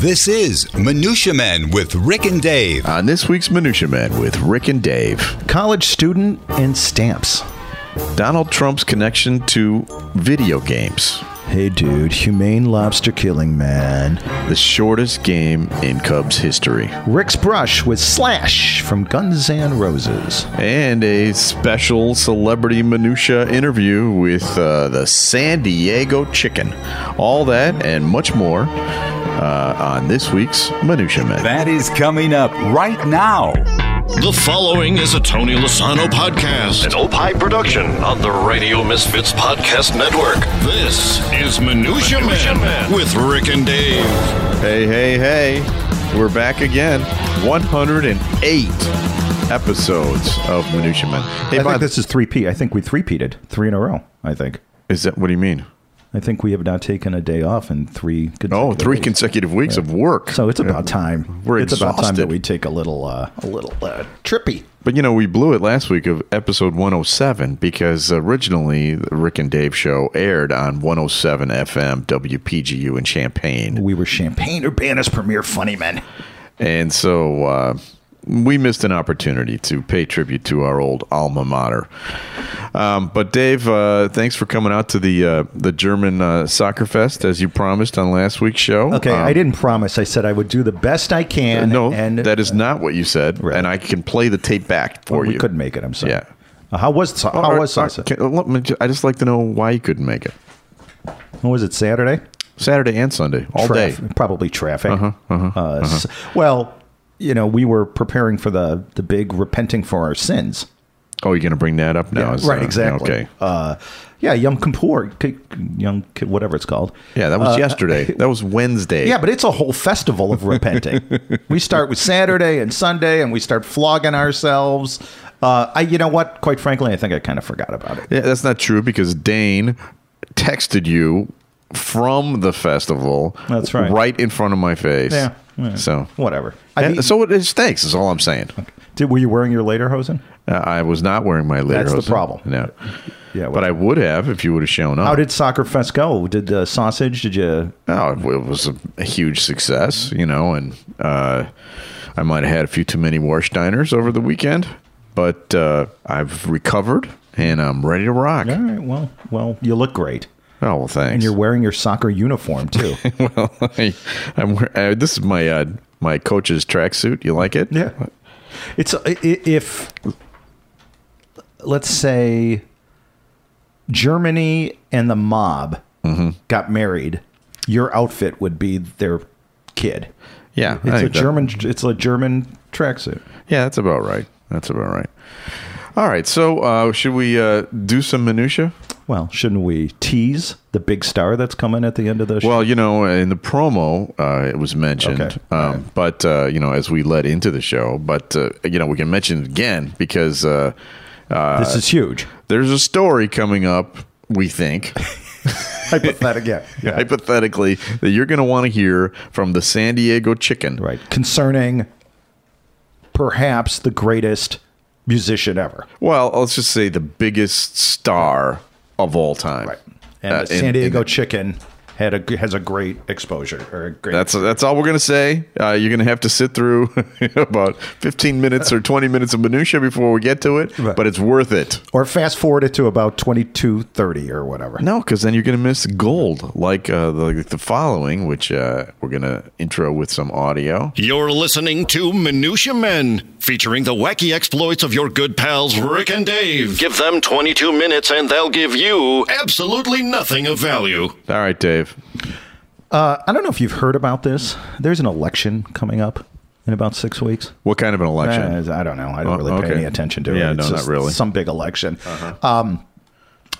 This is Minutia Men with Rick and Dave. On this week's Minutia Men with Rick and Dave, College student and stamps. Donald Trump's connection to video games, Hey, dude, humane lobster killing man. the shortest game in Cubs history, Rick's brush with Slash from Guns N' Roses. and a special celebrity minutia interview with uh, the San Diego Chicken. All that and much more uh, on this week's Minutia Men. That is coming up right now. The following is a Tony Lasano podcast, an Opie production on the Radio Misfits Podcast Network. This is Minutia, Man, with Rick and Dave. Hey, hey, hey. We're back again. 108 episodes of Minutia Men. Hey, I by think this is 3P. I think we 3P'd three in a row, I think. is that what do you mean? I think we have now taken a day off in three consecutive Oh, three weeks. consecutive weeks of work. So it's about time. We're it's about time that we take a little, uh, a little uh, trippy. But you know, we blew it last week of episode 107 because originally the Rick and Dave show aired on 107 FM WPGU in Champaign. We were Champaign Urbana's premier funny men. And so uh, we missed an opportunity to pay tribute to our old alma mater. Um, but Dave, uh, thanks for coming out to the uh, the German uh, soccer fest as you promised on last week's show. Okay, Um, I didn't promise. I said I would do the best I can. No, and that is not what you said, Right. and I can play the tape back for you. we you. couldn't make it. I'm sorry. Yeah. Uh, how was how right, was right, can- let me ju- I just like to know why you couldn't make it. What was it? Saturday. Saturday and Sunday, all Traf- day. Probably traffic. Uh-huh, Uh, s- well, you know, we were preparing for the the big repenting for our sins. Oh, you're going to bring that up now? Is, right. uh, Exactly. Okay. Uh, yeah, Yom Kippur, Yom whatever it's called. Yeah, that was yesterday. That was Wednesday. Uh, Yeah, but it's a whole festival of repenting. we start with Saturday and Sunday, and we start flogging ourselves. Uh, I, you know what? Quite frankly, I think I kind of forgot about it. Yeah, that's not true because Dane texted you from the festival. That's right. Right in front of my face. Yeah, yeah. So Whatever. I mean- so it is. Thanks. Is all I'm saying. Did were you wearing your lederhosen? Uh, I was not wearing my lederhosen. That's the problem. No, Yeah. but I would have if you would have shown up. How did Soccer Fest go? Did uh, sausage? Did you? Oh, it was a, a huge success, you know, and uh, I might have had a few too many Warsteiners over the weekend, but uh, I've recovered and I'm ready to rock. All right. Well, well, you look great, Oh, well, thanks. and you're wearing your soccer uniform too. well, I, I'm, wear- uh, this is my uh, my coach's tracksuit. You like it? yeah. It's i- i- if let's say Germany and the mob Mm-hmm. got married, your outfit would be their kid. Yeah. It's a think that- German. It's a German tracksuit. yeah, that's about right. That's about right. All right. So, uh, should we uh, do some minutia? Well, shouldn't we tease the big star that's coming at the end of the show? Well, you know, in the promo, uh, it was mentioned, Okay. um, but uh, you know, as we led into the show, but uh, you know, we can mention it again because uh, this is huge. there's a story coming up. We think, Hypothetical. Yeah. hypothetically, that you're going to want to hear from the San Diego Chicken. right concerning perhaps the greatest musician ever Well, let's just say the biggest star of all time. and Uh, san diego chicken had a has a great exposure or a great That's that's all we're gonna say. Uh, you're gonna have to sit through about 15 minutes or 20 minutes of minutia before we get to it, Right. but it's worth it. or fast forward it to about 2230 or whatever No, because then you're gonna miss gold, like uh, the, like the following, which uh, we're gonna intro with some audio. You're listening to Minutia Men, featuring the wacky exploits of your good pals Rick and Dave. Give them 22 minutes and they'll give you absolutely nothing of value. All right, Dave. Uh, i don't know if you've heard about this there's an election coming up in about six weeks What kind of an election? Uh, I don't know. I don't Oh, really pay okay. any attention to it. Yeah, It's no, not really. Uh-huh. Some big election. Um,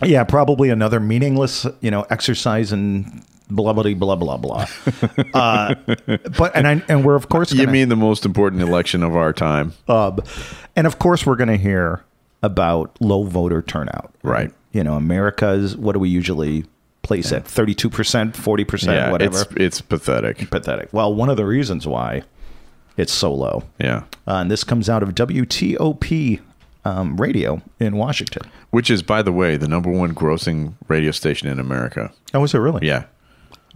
yeah, probably another meaningless, you know, exercise in blah blah blah blah blah. uh, but and I and we're of course you gonna, mean the most important election of our time? uh, and of course we're going to hear about low voter turnout. Right. You know, America's what do we usually place at? Thirty two percent, forty percent, yeah, whatever. it's it's pathetic. pathetic. Well, one of the reasons why it's so low. Yeah, Uh, and this comes out of WTOP um, radio in Washington. which is, by the way, the number one grossing radio station in America. Oh, is it really? Yeah,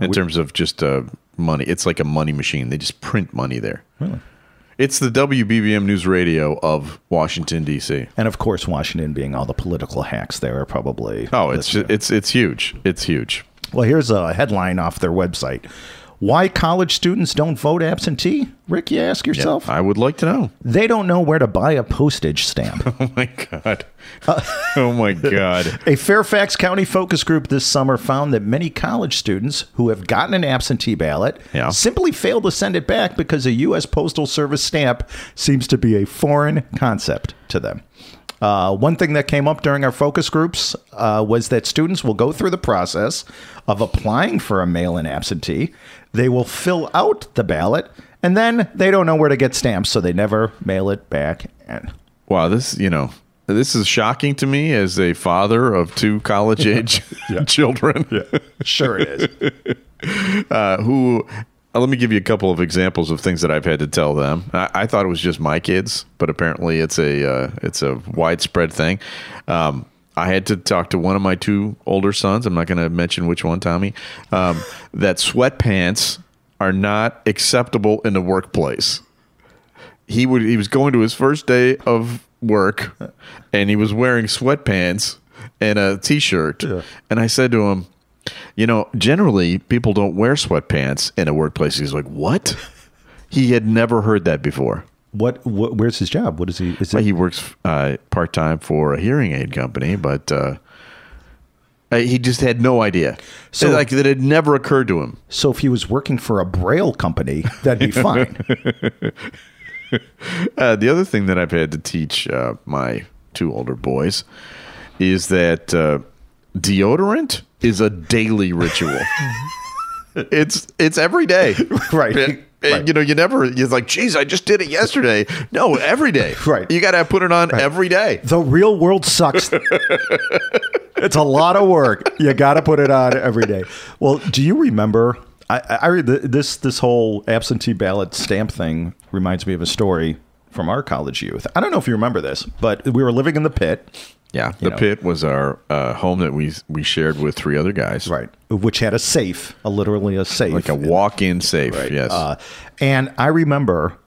in terms of just uh, money. It's like a money machine. They just print money there. Really? It's the WBBM News Radio of Washington D.C. And of course, Washington being all the political hacks there are probably. Oh, it's it's it's huge. It's huge. Well, here's a headline off their website. Why college students don't vote absentee? Rick, you ask yourself. I would like to know. They don't know where to buy a postage stamp. Oh my god. oh my god. A Fairfax County focus group this summer found that many college students who have gotten an absentee ballot Yeah. simply fail to send it back because a U.S. Postal Service stamp seems to be a foreign concept to them. Uh, one thing that came up during our focus groups uh, was that students will go through the process of applying for a mail in absentee. They will fill out the ballot, and then they don't know where to get stamps, so they never mail it back in. Wow, this you know this is shocking to me as a father of two college age children. Sure, it is. uh, who let me give you a couple of examples of things that I've had to tell them. I, I thought it was just my kids, but apparently it's a uh, it's a widespread thing. Um, I had to talk to one of my two older sons. I'm not going to mention which one, Tommy. Um, that sweatpants are not acceptable in the workplace. He would he was going to his first day of work, and he was wearing sweatpants and a t-shirt. And I said to him, you know, generally people don't wear sweatpants in a workplace. He's like, what? He had never heard that before. What, what? Where's his job? What is he? Is it? He works uh, part time for a hearing aid company, but uh, he just had no idea. So- So, like that had never occurred to him. So if he was working for a braille company, that'd be fine. Uh, the other thing that I've had to teach uh, my two older boys is that uh, deodorant is a daily ritual. Mm-hmm. it's it's every day, Right. And, Right. You know, you never. You're like, geez, I just did it yesterday. No, every day. Right. You got to put it on every day. the real world sucks. it's a lot of work. You got to put it on every day. Well, do you remember? I, I I read this this whole absentee ballot stamp thing reminds me of a story from our college youth. I don't know if you remember this, but we were living in the pit, Yeah, the know. pit was our uh, home that we we shared with three other guys. right, which had a safe, a literally a safe, like a walk-in safe. Yes. Uh, and I remember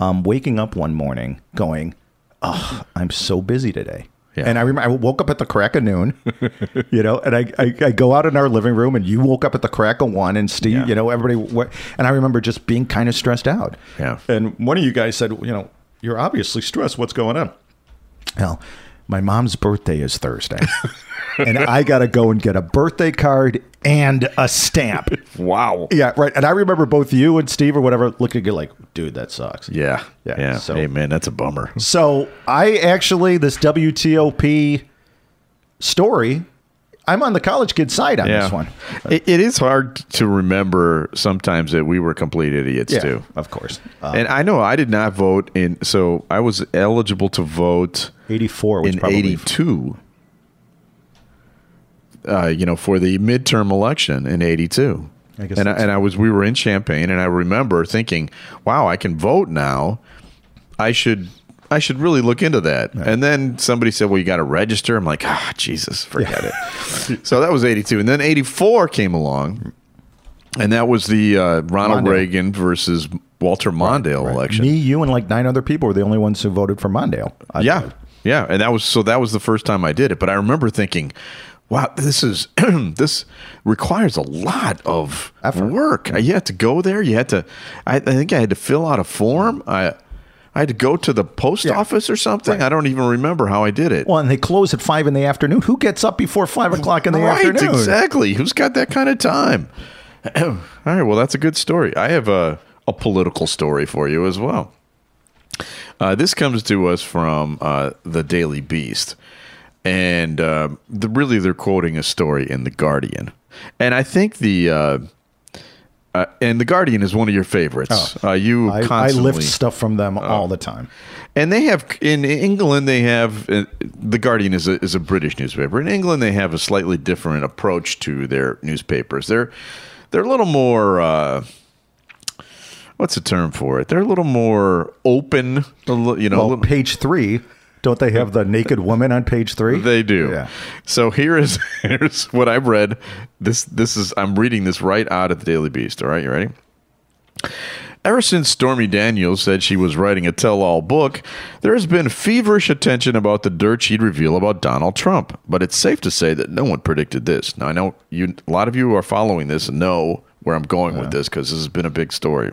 um, waking up one morning going, "Oh, I'm so busy today." Yeah. And I remember I woke up at the crack of noon, you know, and I, I, I go out in our living room, and you woke up at the crack of one, and Steve, Yeah. you know, everybody, and I remember just being kind of stressed out. Yeah. And one of you guys said, you know, you're obviously stressed. What's going on? Well, my mom's birthday is Thursday, and I got to go and get a birthday card and a stamp. wow. Yeah, right. And I remember both you and Steve or whatever looking at you like, dude, that sucks. Yeah. Yeah, Yeah. so- hey man, that's a bummer. So I actually, this WTOP story, I'm on the college kid side on this one. It, it is hard to remember sometimes that we were complete idiots Yeah, too. of course. Uh, and I know I did not vote in, so I was eligible to vote 84 was in '82. Uh, you know, for the midterm election in '82. I guess and I, and I was we were in Champaign, and I remember thinking, "Wow, I can vote now. I should." I should really look into that. And then somebody said, "Well, you got to register." I'm like, "Ah, Jesus, forget it." so that was 82, and then 84 came along, and that was the uh, Ronald Mondale. Reagan versus Walter Mondale election. Me, you, and like nine other people were the only ones who voted for Mondale. I- Yeah, yeah, and that was so that was the first time I did it. But I remember thinking, "Wow, this is this requires a lot of Effort. work. You had to go there. You had to. I, I think I had to fill out a form. I I had to go to the post Yeah. office or something. I don't even remember how I did it. Well, and they close at five in the afternoon. Who gets up before five o'clock in the right, afternoon? exactly. Who's got that kind of time? All right, well, that's a good story. I have a a political story for you as well. Uh, this comes to us from uh, the Daily Beast, and uh, the, really they're quoting a story in the Guardian, and I think the uh, uh, and the Guardian is one of your favorites. uh, you Oh. I, I lift stuff from them all the time. and they have in England they have uh, the Guardian is a is a British newspaper. In England they have a slightly different approach to their newspapers. They're they're a little more uh, what's the term for it? They're a little more open. You know, Well, page three, don't they have the naked woman on page three? they do. Yeah. So here is here's what I've read. This this is I'm reading this right out of the Daily Beast. All right, you ready? Ever since Stormy Daniels said she was writing a tell all book, there has been feverish attention about the dirt she'd reveal about Donald Trump. But it's safe to say that no one predicted this. Now, I know you, a lot of you are following this and know where I'm going with this because this has been a big story.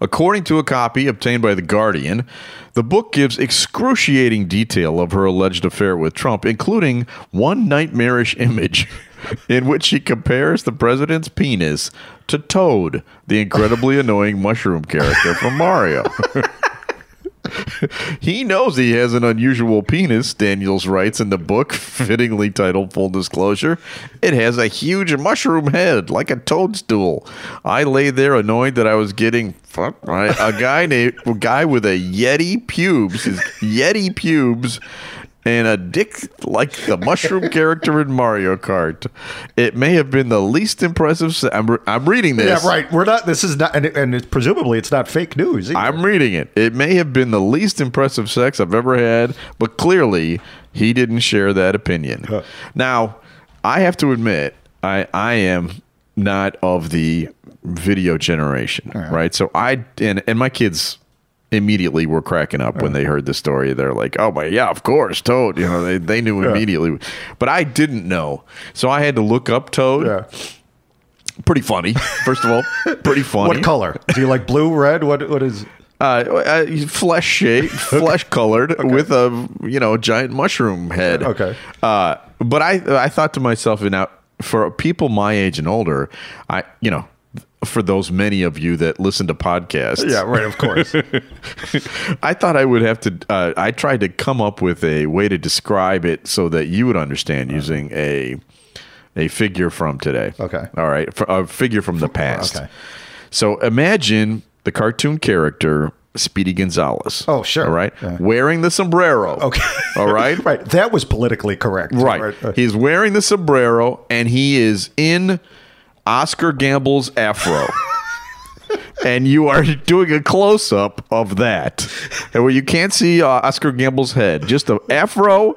According to a copy obtained by The Guardian, the book gives excruciating detail of her alleged affair with Trump, including one nightmarish image in which she compares the president's penis to Toad, the incredibly annoying mushroom character from Mario. he knows he has an unusual penis, Daniels writes in the book, fittingly titled Full Disclosure. It has a huge mushroom head, like a toadstool. I lay there annoyed that I was getting fucked by a guy named a guy with a Yeti pubes, his Yeti pubes. And a dick like the mushroom character in Mario Kart. It may have been the least impressive. Se- I'm, re- I'm reading this. Yeah, right. We're not. This is not, and, and it's, presumably it's not fake news. either. I'm reading it. It may have been the least impressive sex I've ever had, but clearly he didn't share that opinion. Now, I have to admit, I I am not of the video generation, right? So I and and my kids immediately were cracking up when they heard the story. They're like, "Oh my, yeah, of course, Toad." You know, they they knew immediately, but I didn't know, so I had to look up Toad. Yeah. Pretty funny, first of all. Pretty funny. What color? Do you like blue, red? What what is? uh, uh, flesh shaped, flesh colored, with a you know giant mushroom head. Okay. Uh, but I I thought to myself, you know, for people my age and older, I you know, for those many of you that listen to podcasts, Yeah, right. Of course. I thought I would have to. Uh, I tried to come up with a way to describe it so that you would understand using a a figure from today. Okay. All right. A figure from the past. Okay. So imagine the cartoon character Speedy Gonzales. Oh, sure. All right, Yeah. wearing the sombrero. Okay. All right. right. That was politically correct. Right. Uh, He's wearing the sombrero and he is in Oscar Gamble's afro. and you are doing a close up of that. And where you can't see uh, Oscar Gamble's head, just the afro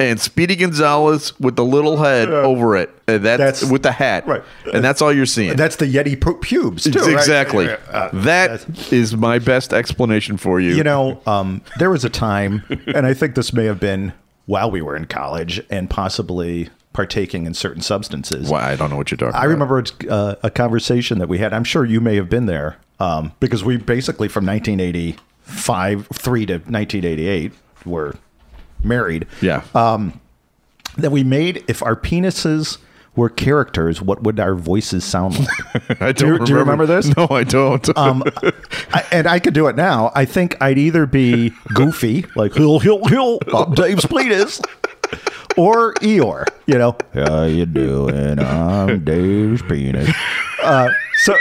and Speedy Gonzales with the little head over it. And that's, That's- with the hat. right. And that's all you're seeing. That's the Yeti pu- pubes too. right? exactly. Uh, that is my best explanation for you. You know, um, there was a time, and I think this may have been while we were in college and possibly partaking in certain substances. Why I don't know what you're talking about. I about. remember uh, a conversation that we had. I'm sure you may have been there um, because we basically from 1985 three to 1988 were married. Yeah. That we made if our penises were characters, what would our voices sound like? I do you- don't do you remember this? No, I don't. um, I, and I could do it now. I think I'd either be Goofy, like hill, hill, hill, I'm Dave's penis, or Eeyore. You know, how you doing? I'm Dave's penis. Uh, so,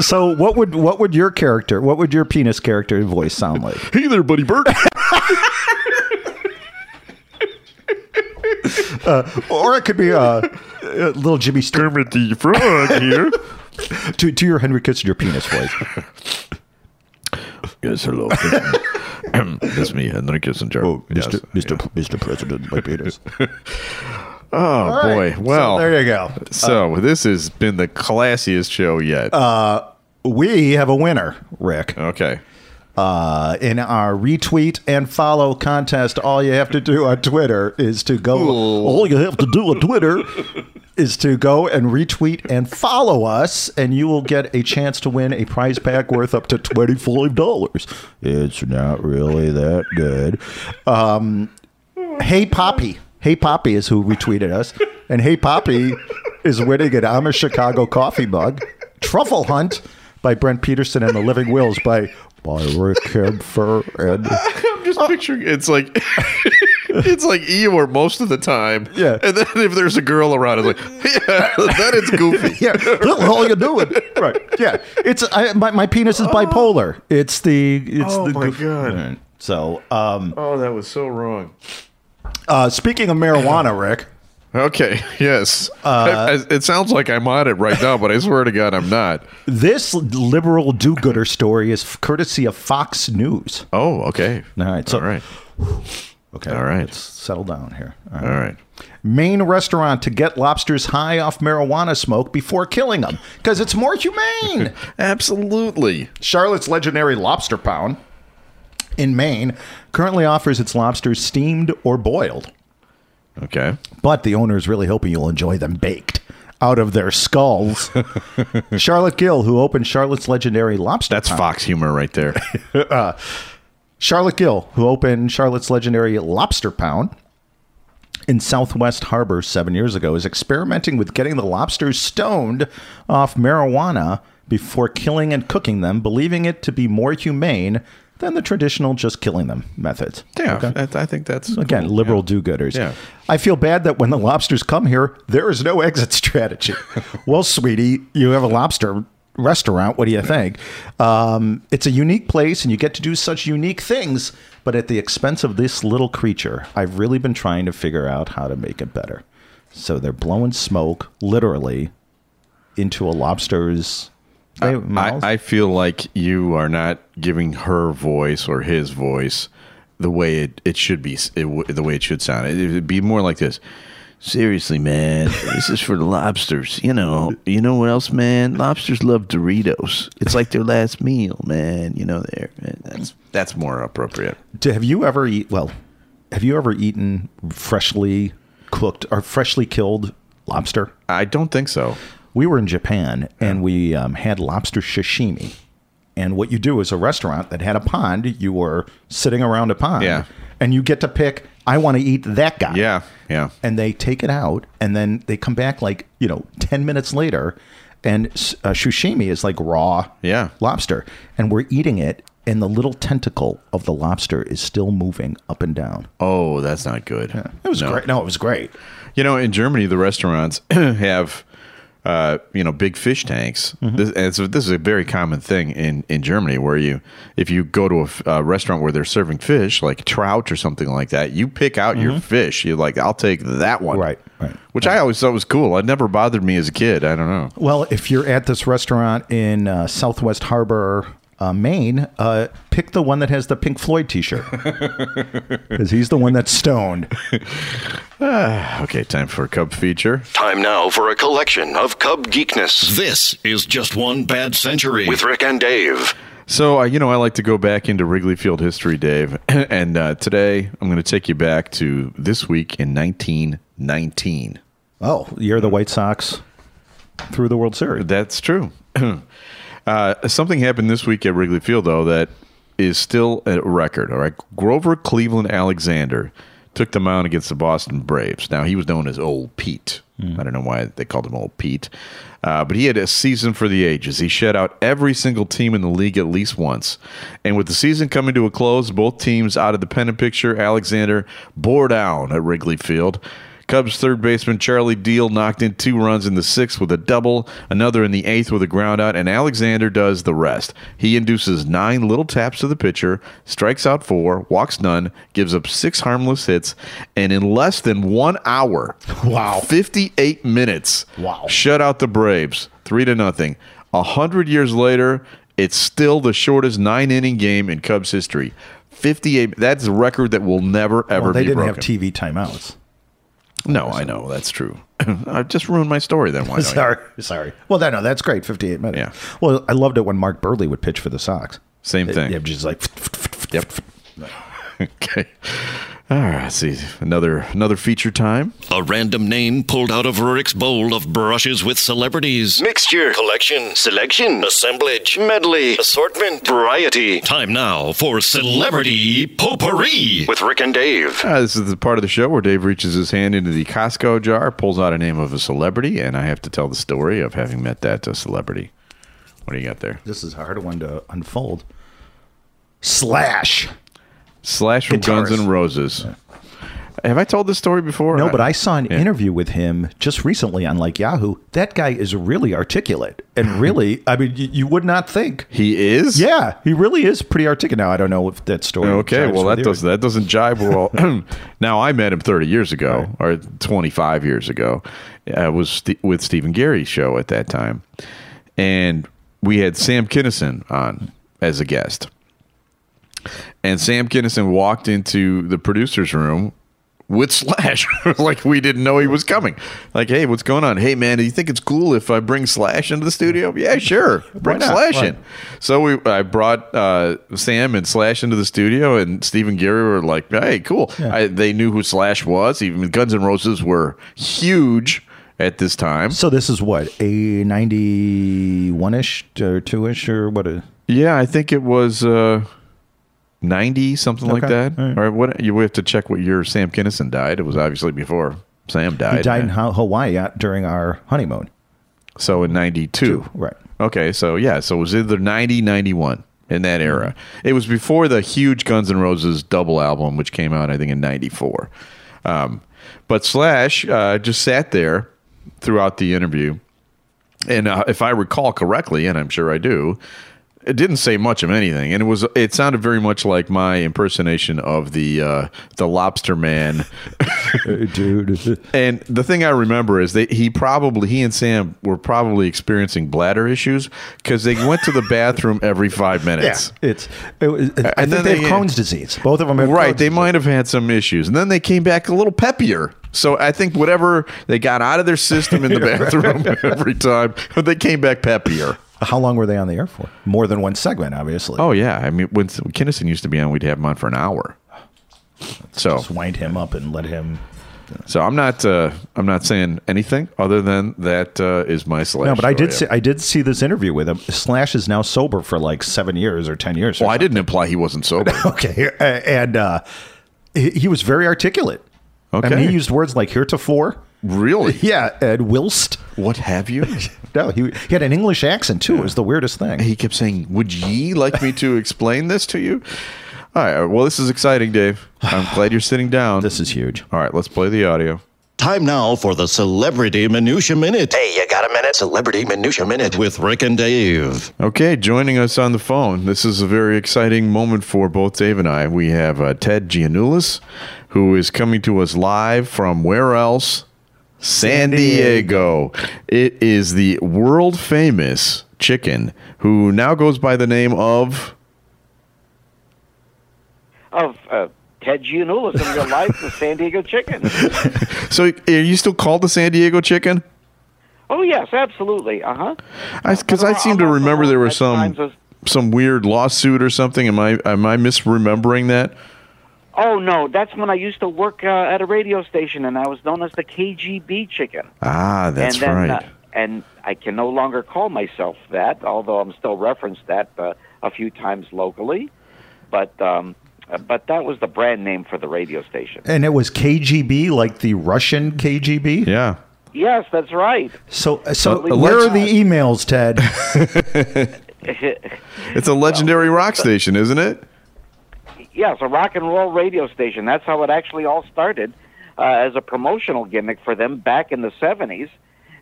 so what would what would your character, what would your penis character voice sound like? hey there, buddy bird. Or it could be uh, a little Jimmy Stewart Kermit the Frog here. to, to your Henry Kissinger penis voice. yes, hello. That's me, Henry Kissinger. Oh, Yes. Mr. Mr. Mr. President, my penis. Oh, boy. Well, so there you go. so this has been the classiest show yet. Uh, We have a winner, Rick. okay. Uh, in our retweet and follow contest. All you have to do on Twitter is to go. All you have to do on Twitter is to go and retweet and follow us, and you will get a chance to win a prize pack worth up to twenty five dollars. It's not really that good. Um, hey Poppy, Hey Poppy is who retweeted us, and Hey Poppy is winning an Amish Chicago coffee mug. Truffle Hunt by Brent Peterson and the Living Wills by by Rick Kaempfer and I'm just picturing it's like it's like Eeyore most of the time. Yeah. And then if there's a girl around, it's like, yeah, that is goofy. yeah, what the hell are you doing? Right. Yeah. It's I, my my penis is bipolar. It's the it's Oh the my goof- God. So, um, Oh, that was so wrong. uh, speaking of marijuana, Rick, Okay, yes. Uh, I- I- it sounds like I'm on it right now, but I swear to God, I'm not. this liberal do-gooder story is courtesy of Fox News. Oh, okay. All right, so All right. Okay. All right. Let's settle down here. All All right. Maine restaurant to get lobsters high off marijuana smoke before killing them because it's more humane. Absolutely. Charlotte's legendary lobster pound in Maine currently offers its lobsters steamed or boiled, Okay. but the owner is really hoping you'll enjoy them baked out of their skulls. Charlotte Gill, who opened Charlotte's legendary lobster That's Fox humor right there. Uh, Charlotte Gill, who opened Charlotte's legendary lobster pound in Southwest Harbor seven years ago, is experimenting with getting the lobsters stoned off marijuana before killing and cooking them, believing it to be more humane than the traditional just killing them methods. Yeah, Okay. I think that's Again, cool. liberal Yeah. do-gooders. Yeah. I feel bad that when the lobsters come here, there is no exit strategy. well, sweetie, you have a lobster restaurant. What do you think? Um, it's a unique place, and you get to do such unique things, but at the expense of this little creature. I've really been trying to figure out how to make it better. So they're blowing smoke, literally, into a lobster's. Mouth. I, I feel like you are not giving her voice or his voice the way it, it should be, it, the way it should sound. It, would be more like this. Seriously, man, this is for the lobsters. You know, you know what else, man? Lobsters love Doritos. It's like their last meal, man. You know, there. That's that's more appropriate. Do- have you ever eat well have you ever eaten freshly cooked or freshly killed lobster I don't think so. We were in japan and we um, had lobster sashimi. And what you do is a restaurant that had a pond you were sitting around a pond. Yeah. and you get to pick i want to eat that guy. Yeah, yeah. and they take it out and then they come back like you know 10 minutes later and uh, sashimi is like raw Yeah. lobster. And we're eating it and the little tentacle of the lobster is still moving up and down. Oh, that's not good. it was great. No it was great. You know, in Germany, the restaurants have, uh, you know, big fish tanks. Mm-hmm. This, and so this is a very common thing in, in Germany where you, if you go to a restaurant where they're serving fish, like trout or something like that, you pick out your fish. You're like, I'll take that one. Mm-hmm. Right, right. Which I always thought was cool. It never bothered me as a kid. I don't know. well if you're at this restaurant in uh, southwest harbor uh, Maine, uh, pick the one that has the Pink Floyd T-shirt because he's the one that's stoned. Okay, time for a Cub feature. Time now for a collection of Cub geekness. This is Just One Bad Century with Rick and Dave. So, uh, you know, I like to go back into Wrigley Field history, Dave. and uh, today I'm going to take you back to this week in 1919. Oh, you're the White Sox through the World Series. That's true. uh, something happened this week at Wrigley Field, though, that is still a record. All right. Grover Cleveland Alexander took the mound against the Boston Braves. Now, he was known as Old Pete. I don't know why they called him Old Pete. Uh, but he had a season for the ages. He shut out every single team in the league at least once. And with the season coming to a close, both teams out of the pennant picture, Alexander bore down at Wrigley Field. Cubs third baseman Charlie Deal knocked in two runs in the sixth with a double, another in the eighth with a ground out, and Alexander does the rest. He induces nine little taps to the pitcher, strikes out four, walks none, gives up six harmless hits, and in less than one hour, Wow. 58 minutes, Wow. shut out the Braves three to nothing. A hundred years later, it's still the shortest nine inning game in Cubs history. 58. That's a record that will never ever Well, they be didn't broken. have TV timeouts. No, I know that's true. I just ruined my story. Then why? Sorry, sorry. Well, no, no, that's great. Fifty-eight minutes. Yeah. Well, I loved it when Mark Buehrle would pitch for the Sox. Same thing. Yeah, just like Yep. okay. All right. See another another feature time. A random name pulled out of Rick's bowl of brushes with celebrities. Mixture, collection, selection, assemblage, medley, assortment, variety. Time now for Celebrity Potpourri with Rick and Dave. Uh, this is the part of the show where Dave reaches his hand into the Costco jar, pulls out a name of a celebrity, and I have to tell the story of having met that uh, celebrity. What do you got there? this is a hard one to unfold. Slash. Slash from Guns. N' Roses. Have I told this story before? No, but I saw an Yeah. interview with him just recently on like Yahoo. That guy is really articulate and really. I mean, you, you would not think. He is. Yeah, he really is pretty articulate. Now I don't know if that story. Okay, well that does that doesn't jibe well. now I met him 30 years ago or 25 years ago. I was st- with Steve and Garry's show at that time, and we had Sam Kinison on as a guest. And Sam Kinison walked into the producer's room with Slash. like we didn't know he was coming. Like, hey, what's going on? Hey, man, do you think it's cool if I bring Slash into the studio? Yeah, sure. Bring? Slash in. So we, I brought uh, Sam and Slash into the studio, and Steve and Gary were like, "Hey, cool." I, they knew who Slash was. Even Guns N' Roses were huge at this time. So this is what a ninety-one ish or two ish or what? A, Yeah, I think it was uh, ninety something like that. All right. Or what? You we have to check what year Sam Kinison died. It was obviously before Sam died. he died in Hawaii during our honeymoon. So in 92. Right. Okay, so yeah, so it was either 90, 91 in that era. It was before the huge Guns N' Roses double album, which came out, I think, in 94. Um, but Slash uh, just sat there throughout the interview. And uh, if I recall correctly, and I'm sure I do, it didn't say much of anything, and it was it sounded very much like my impersonation of the uh, the Lobster Man dude. and the thing I remember is that he probably he and Sam were probably experiencing bladder issues because they went to the bathroom every five minutes. It's. It was, I And think then they they- have Crohn's disease. Both of them have Right, Crohn's they disease. might have had some issues, and then they came back a little peppier. So I think whatever they got out of their system in the bathroom every time, they came back peppier. How long were they on the air for? More than one segment, obviously. Oh yeah, I mean when Kinison used to be on, we'd have him on for an hour. So Just wind him up and let him. so I'm not uh, I'm not saying anything other than that uh, is my slash. No, but I did see. I did see this interview with him. Slash is now sober for like seven years or ten years. Well, I didn't imply he wasn't sober. Okay, and uh, he, was very articulate. I mean, Okay. he used words like heretofore. really? Yeah, and whilst. What have you? No, he, he had an English accent too. It was the weirdest thing. he kept saying, "Would ye like me to explain this to you?" All right. Well, this is exciting, Dave. I'm glad you're sitting down. This is huge. All right. Let's play the audio. Time now for the Celebrity Minutia Minute. Hey, you got a minute? Celebrity Minutia Minute. With Rick and Dave. Okay, joining us on the phone. This is a very exciting moment for both Dave and I. We have uh, Ted Giannoulis, who is coming to us live from where else? San Diego. It is the world famous chicken who now goes by the name of. of uh, Ted Giannoulis in real life, the San Diego Chicken. So, are you still called the San Diego chicken? Oh yes, absolutely. Uh huh. Because I, But seem to remember there was some some weird lawsuit or something. Am I am I misremembering that? Oh no, that's when I used to work uh, at a radio station, and I was known as the KGB Chicken. Ah, that's and then, right. Uh, and I can no longer call myself that, although I'm still referenced that uh, a few times locally. But um, but that was the brand name for the radio station. And it was KGB, like the Russian KGB. yeah. Yes, that's right. So, so Uh, where are the emails, Ted? It's a legendary rock station, isn't it? Yes, a rock and roll radio station. That's how it actually all started uh, as a promotional gimmick for them back in the 70s,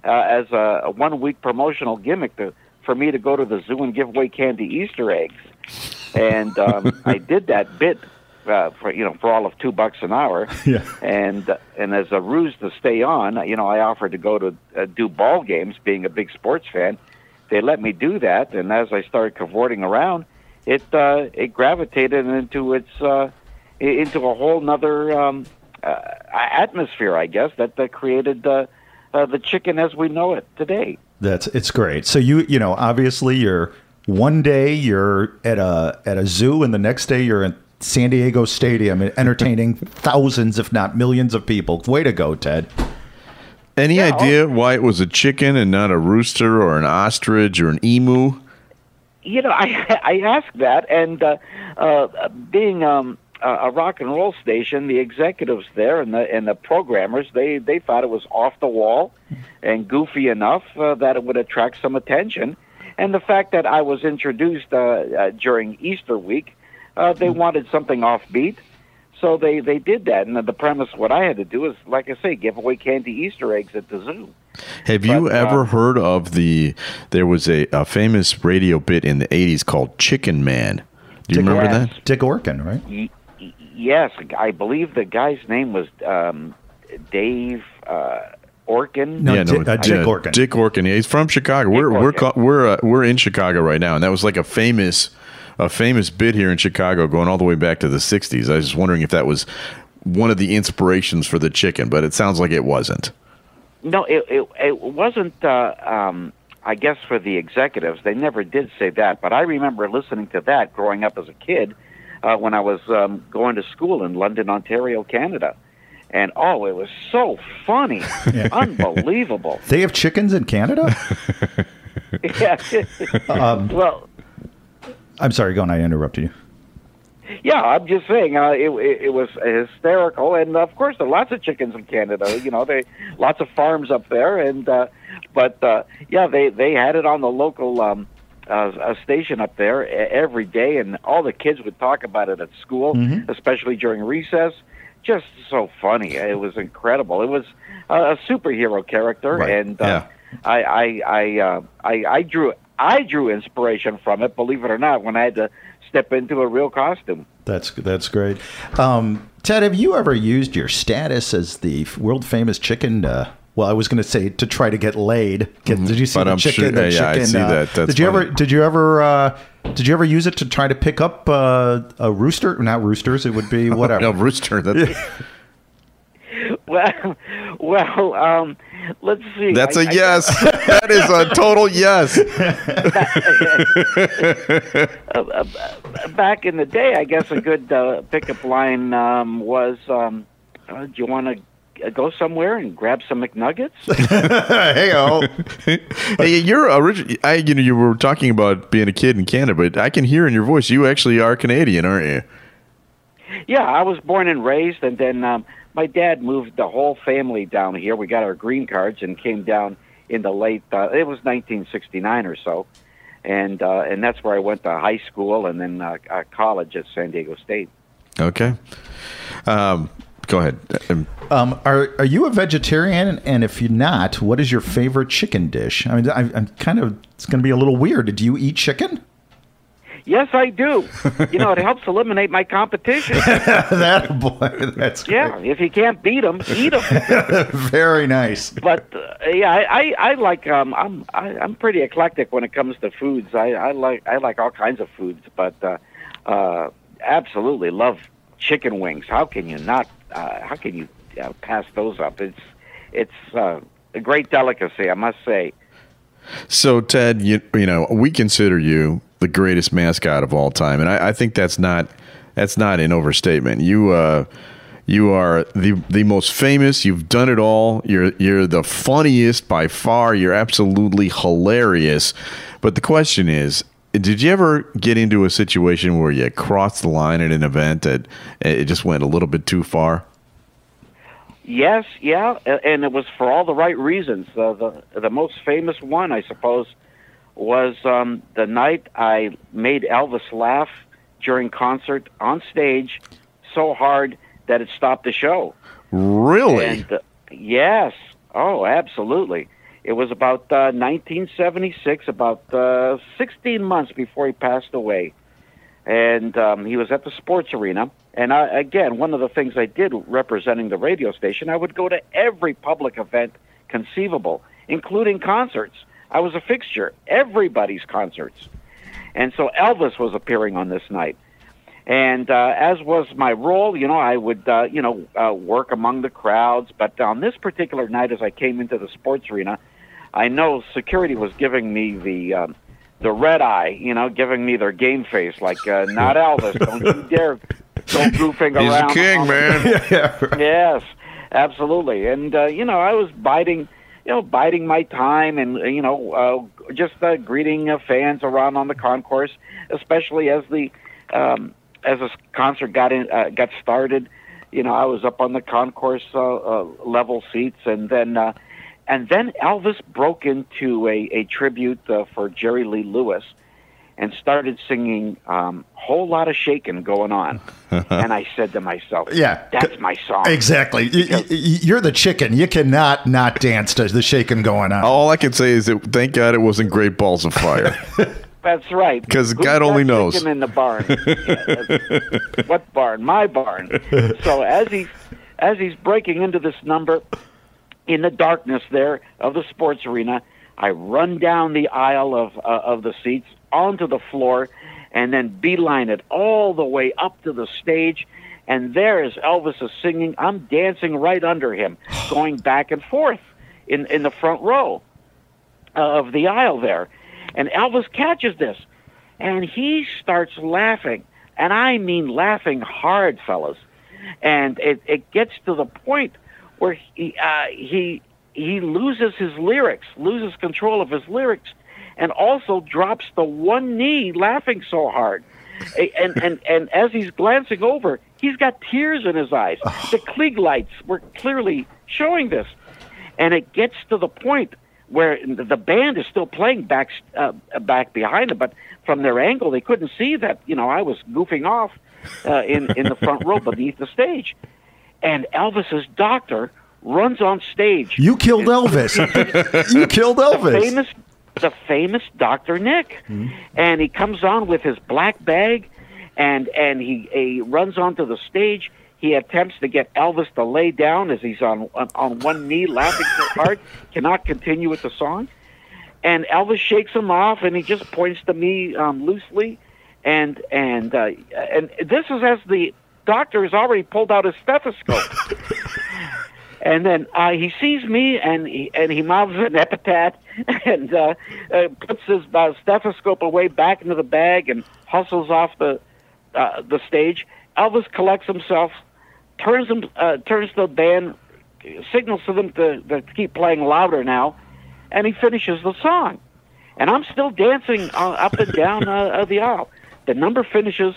uh, as a, a one week promotional gimmick to, for me to go to the zoo and give away candy Easter eggs. And um, I did that bit. Uh, for you know, for all of two bucks an hour, Yeah. and uh, and as a ruse to stay on, you know, I offered to go to uh, do ball games. Being a big sports fan, they let me do that. And as I started cavorting around, it uh, it gravitated into its uh, into a whole nother um, uh, atmosphere, I guess, that, that created uh, uh, the chicken as we know it today. That's it's great. So you you know obviously you're one day you're at a at a zoo and the next day you're in San Diego Stadium and entertaining thousands if not millions of people. Way to go, Ted. Any Yeah, idea why it was a chicken and not a rooster or an ostrich or an emu? You know, I I asked that, and uh, uh, being um, a a rock and roll station, the executives there and the and the programmers they they thought it was off the wall and goofy enough uh, that it would attract some attention, and the fact that I was introduced uh, uh, during Easter week, uh, they wanted something offbeat. So they, they did that, and the premise what I had to do is, like I say, give away candy Easter eggs at the zoo. Have you But, uh, ever heard of the? There was a, a famous radio bit in the '80s called Chicken Man. Do you remember Yes. that? Dick Orkin, right? Y- y- yes, I believe the guy's name was um, Dave uh, Orkin. No, Dick- uh, Dick Orkin. Dick Orkin. Yeah, he's from Chicago. we're we're ca- we're uh, we're in Chicago right now, and that was like a famous a famous bit here in Chicago going all the way back to the 60s. I was just wondering if that was one of the inspirations for the chicken, but it sounds like it wasn't. No, it it, it wasn't. Uh, um, I guess for the executives, they never did say that. But I remember listening to that growing up as a kid uh, when I was um, going to school in London, Ontario, Canada. And oh, it was so funny, unbelievable. They have chickens in Canada? yeah. Um, well, I'm sorry, go on. I interrupted you. Yeah, I'm just saying uh, it, it it was hysterical, and of course there are lots of chickens in Canada. You know, they lots of farms up there, and uh, but uh, yeah, they they had it on the local um, uh, a station up there every day, and all the kids would talk about it at school, Mhm. especially during recess. Just so funny. It was incredible. It was a, a superhero character, Right. and uh, I I I, uh, I I drew I drew inspiration from it. Believe it or not, when I had to step into a real costume. That's that's great. Um, Ted, have you ever used your status as the world famous chicken? Uh, well, I was going to say to try to get laid. Get, Did you see But the I'm chicken? sure- the yeah, I see uh, that. That's did you ever? Did you ever? Uh, did you ever use it to try to pick up uh, a rooster? Not roosters. It would be whatever. no, rooster. That, Well, well, um, let's see. that's a a yes. that is a total yes. back in the day, I guess a good uh, pickup line um, was, um, uh, "Do you want to go somewhere and grab some McNuggets?" hey, oh. hey, you're original. I, you know, you were talking about being a kid in Canada, but I can hear in your voice you actually are Canadian, aren't you? yeah, I was born and raised, and then um, my dad moved the whole family down here. We got our green cards and came down in the late. Uh, it was 1969 or so, and uh, and that's where I went to high school and then uh, uh, college at San Diego State. Okay. Um, go ahead. Um, Um, are are you a vegetarian? And if you're not, what is your favorite chicken dish? I mean, I, I'm kind of. It's going to be a little weird. Do you eat chicken? Yes, I do. you know, it helps eliminate my competition. that boy, that's great. Yeah, if you can't beat them, eat them. very nice. but uh, yeah, I, I, I like um, I'm I, I'm pretty eclectic when it comes to foods. I, I like I like all kinds of foods, but uh, uh, absolutely love chicken wings. How can you not? Uh, how can you uh, pass those up? It's it's uh, a great delicacy, I must say. So, Ted, you, you know, we consider you the greatest mascot of all time, and I, I think that's not that's not an overstatement. You uh, you are the the most famous. You've done it all. You're you're the funniest by far. You're absolutely hilarious. But the question is. Did you ever get into a situation where you crossed the line at an event that it just went a little bit too far? Yes, yeah, and it was for all the right reasons. Uh, the the most famous one, I suppose, was um, the night I made Elvis laugh during concert on stage so hard that it stopped the show. Really? And uh, yes, oh, absolutely. It was about uh, 1976, about uh, 16 months before he passed away, and um, he was at the sports arena. And I, again, one of the things I did representing the radio station, I would go to every public event conceivable, including concerts. I was a fixture, everybody's concerts. And so Elvis was appearing on this night. And uh, as was my role, you know, I would, uh, you know, uh, work among the crowds. But on this particular night, as I came into the sports arena, I know security was giving me the um, the red eye, you know, giving me their game face, like, uh, not Elvis, don't you dare don't go goofing He's around. a king, on the- man. yes, absolutely. And uh, you know, I was biding, you know, biding my time, and uh, you know, uh, just uh, greeting uh, fans around on the concourse, especially as the um, as the concert got in, uh, got started. You know, I was up on the concourse uh, uh, level seats, and then uh, and then Elvis broke into a, a tribute uh, for Jerry Lee Lewis. And started singing um, "Whole Lot of Shaking" going on, and I said to myself, Yeah. that's my song." Exactly. Y- y- y- You're the chicken. You cannot not dance to the shaking going on. All I can say is that thank God it wasn't Great Balls of Fire. That's right because God only knows. chicken in the barn. Yeah, what barn? My barn. So as he's as he's breaking into this number in the darkness there of the sports arena, I run down the aisle of uh, of the seats onto the floor, and then beeline it all the way up to the stage. And there is Elvis is singing. I'm dancing right under him, going back and forth in, in the front row of the aisle there. And Elvis catches this, and he starts laughing. And I mean laughing hard, fellas. And it, it gets to the point where he, uh, he, he loses his lyrics, loses control of his lyrics, and also drops the one knee laughing so hard. And, and, and as he's glancing over, he's got tears in his eyes. The Klieg lights were clearly showing this. And it gets to the point where the band is still playing back uh, back behind them, but from their angle they couldn't see that you know I was goofing off uh, in in the front row beneath the stage, and Elvis's doctor runs on stage. You killed Elvis. you killed Elvis. The the famous Doctor Nick, and he comes on with his black bag, and and he, he runs onto the stage. He attempts to get Elvis to lay down as he's on on, on one knee, laughing so hard, cannot continue with the song. And Elvis shakes him off, and he just points to me um, loosely, and and uh, and this is as the doctor has already pulled out his stethoscope. And then uh, he sees me, and he and he mouths an epithet, and uh, uh, puts his uh, stethoscope away back into the bag, and hustles off the uh, the stage. Elvis collects himself, turns him uh, turns to the band, signals to them to, to keep playing louder now, and he finishes the song. And I'm still dancing uh, up and down uh, the aisle. The number finishes,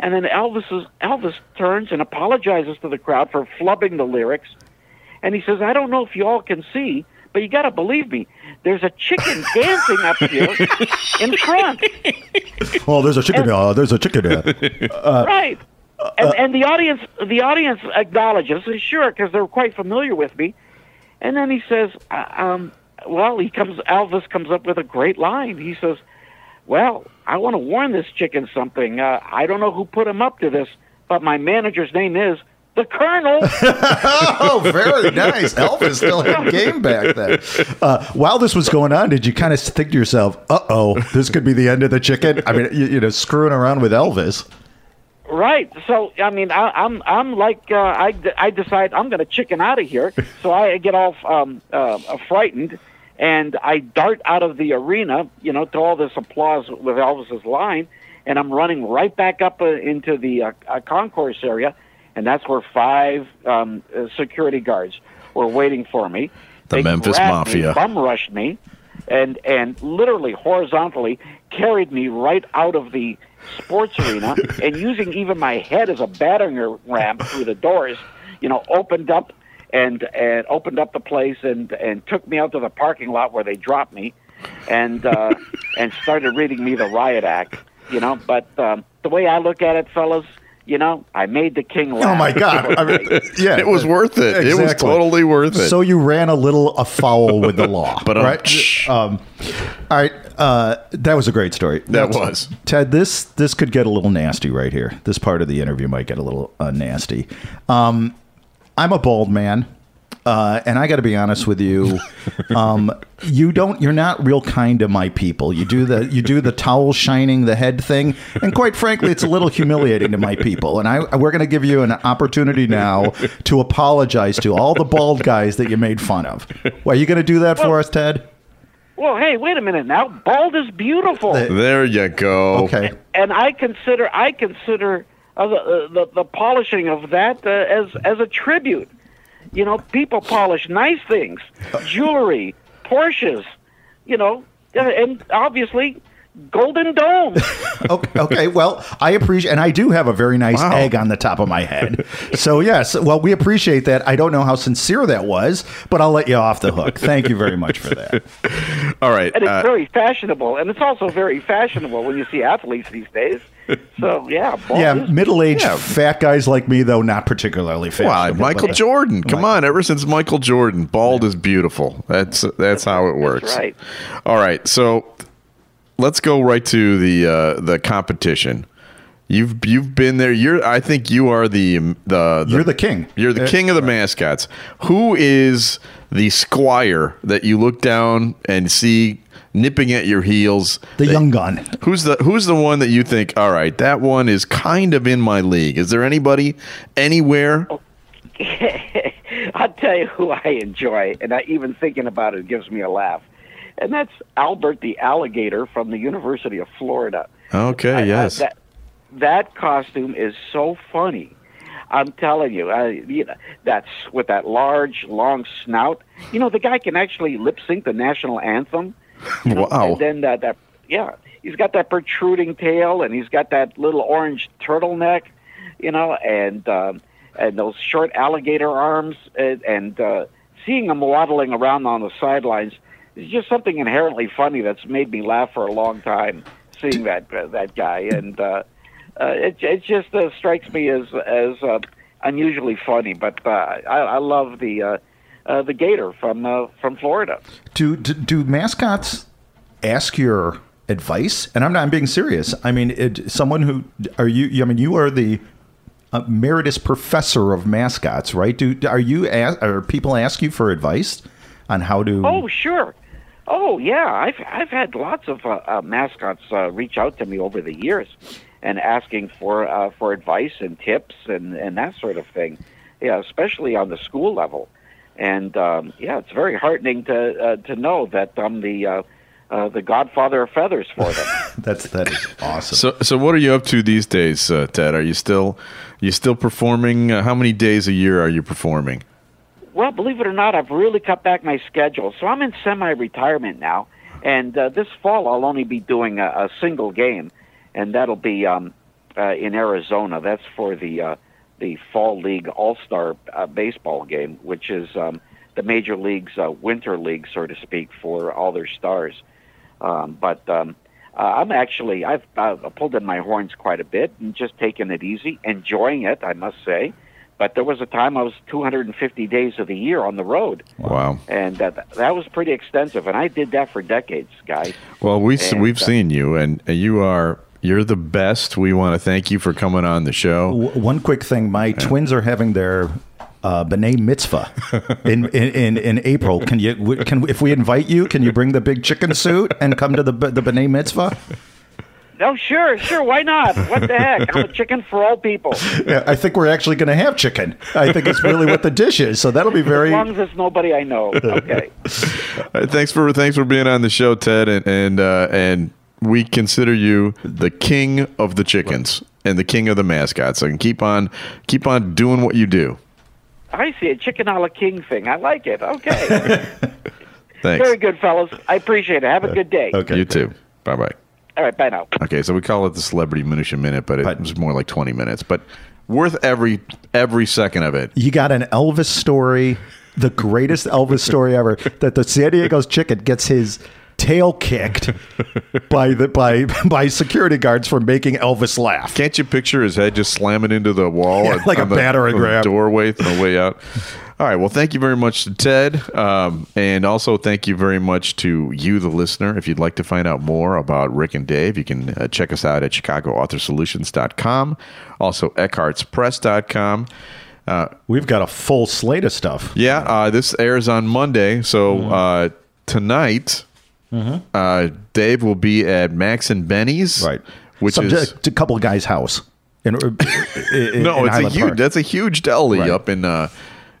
and then Elvis is, Elvis turns and apologizes to the crowd for flubbing the lyrics and he says, I don't know if you all can see, but you got to believe me. There's a chicken dancing up here in front. Oh, there's a chicken. Uh, there's a chicken there. right. And, and the audience, the audience acknowledges, sure, because they're quite familiar with me. And then he says, uh, um, well, he comes. Elvis comes up with a great line. He says, "Well, I want to warn this chicken something. Uh, I don't know who put him up to this, but my manager's name is the Colonel." oh, very nice. Elvis still had game back then. Uh, while this was going on, did you kind of think to yourself, "Uh oh, this could be the end of the chicken"? I mean, you, you know, screwing around with Elvis. Right. So I mean, I, I'm I'm like uh, I I decide I'm going to chicken out of here. So I get all um, uh, frightened, and I dart out of the arena. You know, to all this applause with Elvis's line, and I'm running right back up uh, into the uh, uh, concourse area, and that's where five um, uh, security guards were waiting for me. The They Memphis grabbed me, Mafia. bum rushed me, and and literally horizontally carried me right out of the sports arena, and using even my head as a battering ram through the doors, you know, opened up and and opened up the place and and took me out to the parking lot where they dropped me, and uh, and started reading me the riot act, you know. But um, the way I look at it, fellas. You know, I made the king laugh. Oh my God! I mean, yeah, It was worth it. It was totally worth it. So you ran a little afoul with the law, But, um, right? Um, all right, uh, that was a great story. That was. Ted. This this could get a little nasty right here. This part of the interview might get a little uh, nasty. Um, I'm a bald man, uh, and I got to be honest with you. Um, you don't. You're not real kind to my people. You do the you do the towel shining the head thing, and quite frankly, it's a little humiliating to my people. And I we're going to give you an opportunity now to apologize to all the bald guys that you made fun of. Well, are you going to do that for us, Ted? Well, hey, wait a minute now. Bald is beautiful. there you go. Okay. and I consider I consider uh, the, uh, the the polishing of that uh, as as a tribute. You know, people polish nice things, jewelry, Porsches. You know, uh, and obviously, Golden Dome. Okay, okay. Well, I appreciate, and I do have a very nice Wow. egg on the top of my head. So yes, well, we appreciate that. I don't know how sincere that was, but I'll let you off the hook. Thank you very much for that. All right. and it's uh, very fashionable, and it's also very fashionable when you see athletes these days. So yeah, Yeah, middle-aged Yeah. fat guys like me, though, not particularly Why, fashionable. Michael but- Jordan? Come on! Ever since Michael Jordan, bald is beautiful. That's that's how it works. right. All right, so let's go right to the uh, the competition. You've you've been there. You're. I think you are the the, the You're the king. You're the Uh, king of the mascots. Who is the squire that you look down and see nipping at your heels? The That- young gun. Who's the Who's the one that you think? All right, that one is kind of in my league. Is there anybody anywhere? I'll tell you who I enjoy, and I, even thinking about it gives me a laugh, and that's Albert the alligator from the University of Florida. Okay, I- I- yes. that that costume is so funny. I'm telling you, I, you know, that's with that large, long snout. You know, the guy can actually lip sync the national anthem. you know, Wow. And then that, that, yeah, he's got that protruding tail, and he's got that little orange turtleneck. You know, and um, and those short alligator arms, and, and uh, seeing him waddling around on the sidelines is just something inherently funny that's made me laugh for a long time. Seeing that uh, that guy, and uh, uh, it it just uh, strikes me as as uh, unusually funny. But uh, I, I love the uh, uh, the gator from uh, from Florida. Do, do do mascots ask your advice? And I'm not I'm being serious. I mean, it, someone who are you? I mean, you are the uh, emeritus professor of mascots, right? Do are you? Are people ask you for advice on how to? Oh, sure. Oh, yeah. I've I've had lots of uh, uh, mascots uh, reach out to me over the years, and asking for uh, for advice and tips and and that sort of thing. Yeah, especially on the school level. And um, yeah, it's very heartening to uh, to know that I'm the uh, uh, the godfather of feathers for them. That's that is awesome. So, so what are you up to these days, uh, Ted? Are you still, you still performing? Uh, how many days a year are you performing? Well, believe it or not, I've really cut back my schedule. So I'm in semi-retirement now, and uh, this fall I'll only be doing a, a single game, and that'll be um, uh, in Arizona. That's for the uh, the Fall League All-Star uh, baseball game, which is um, the major league's uh, winter league, so to speak, for all their stars. Um, but um, uh, I'm actually I've uh, pulled in my horns quite a bit and just taking it easy, enjoying it, I must say. But there was a time I was 250 days of the year on the road, Wow. and that that was pretty extensive. And I did that for decades, guys. Well, we And, we've uh, seen you, and you are you're the best. We want to thank you for coming on the show. W- One quick thing: my twins are having their uh, b'nai mitzvah in, in, in, in April. Can you can if we invite you? Can you bring the big chicken suit and come to the b- the b'nai mitzvah? Oh, sure, sure. Why not? What the heck? I'm a chicken for all people. Yeah, I think we're actually going to have chicken. I think it's really what the dish is. So that'll be As very. long as it's nobody I know. Okay. Uh, thanks for thanks for being on the show, Ted, and and uh, and we consider you the king of the chickens and the king of the mascots. So can keep on keep on doing what you do. I see a chicken a la king thing. I like it. Okay. Thanks. Very good, fellas. I appreciate it. Have a good day. Okay. You too. Bye bye. All right. Bye now. Okay, so we call it the celebrity minutia minute, but it But- was more like twenty minutes, but worth every every second of it. You got an Elvis story, the greatest Elvis story ever. That the San Diego's chicken gets his tail kicked by the by by security guards for making Elvis laugh. Can't you picture his head just slamming into the wall, Yeah, on- like a the, battering the ram. doorway on the way out? All right. Well, thank you very much to Ted, um, and also thank you very much to you, the listener. If you'd like to find out more about Rick and Dave, you can uh, check us out at ChicagoAuthorSolutions.com, also EckhartzPress.com. Uh, We've got a full slate of stuff. yeah, uh, this airs on Monday, so Mm-hmm. uh, tonight, uh, Dave will be at Max and Benny's, Right. Which Some, is a couple of guys' house. In, in- in no, it's a huge. Park. That's a huge deli Right. up in. Uh,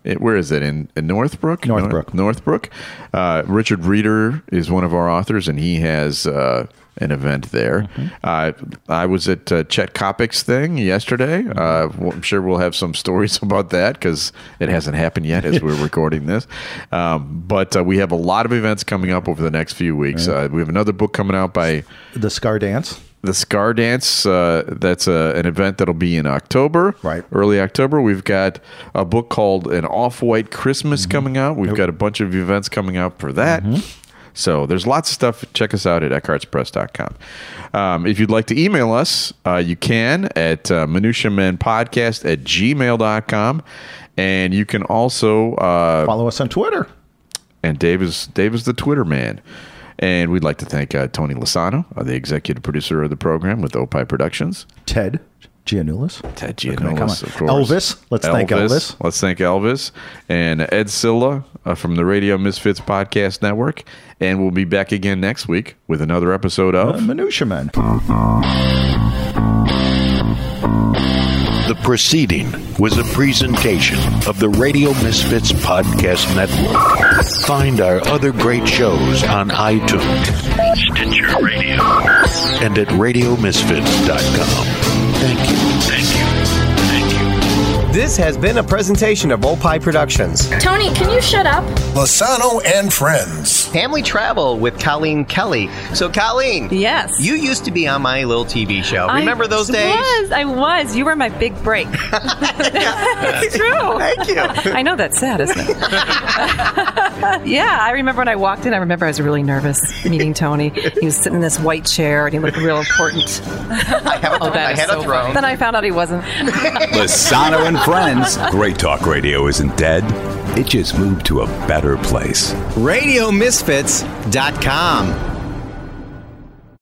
it, where is it in, in Northbrook? Northbrook. Nor- Northbrook. Uh, Richard Reeder is one of our authors, and he has uh, an event there. Mm-hmm. Uh, I was at uh, Chet Coppock's thing yesterday. Mm-hmm. Uh, I'm sure we'll have some stories about that because it hasn't happened yet as we're recording this. Um, but uh, we have a lot of events coming up over the next few weeks. Uh, we have another book coming out by the Scar Dance. The Scar Dance. Uh, that's uh, an event that'll be in October, Right. Early October. We've got a book called An Off White Christmas coming out. We've got a bunch of events coming out for that. So there's lots of stuff. Check us out at EckhartzPress.com. Um, if you'd like to email us, uh, you can at uh, minutiamenpodcast at gmail.com. And you can also uh, Follow us on Twitter. and Dave is Dave is the Twitter man. And we'd like to thank uh, Tony Lossano, uh, the executive producer of the program with Opie Productions. Ted Giannoulis. Ted Come Giannoulis, of course. Elvis. Let's thank Elvis. Let's thank Elvis and Ed Zilla uh, from the Radio Misfits Podcast Network. And we'll be back again next week with another episode Uh, of Minutia Men. The proceeding was a presentation of the Radio Misfits Podcast Network. Find our other great shows on iTunes, Stitcher Radio, and at RadioMisfits.com. Thank you. Thank you. Thank you. This has been a presentation of Opie Productions. Tony, can you shut up? Lossano and Friends. Family Travel with Colleen Kelly. So, Colleen. Yes. You used to be on my little TV show. Remember those days? I was, I was. You were my big break. It's true. Thank you. I know that's sad, isn't it? yeah, I remember when I walked in. I remember I was really nervous meeting Tony. He was sitting in this white chair and he looked real important. I, have a, Oh, that I had so a throne. funny. Then I found out he wasn't. Lossano and Friends. Great Talk Radio isn't dead. It just moved to a better place. RadioMisfits.com.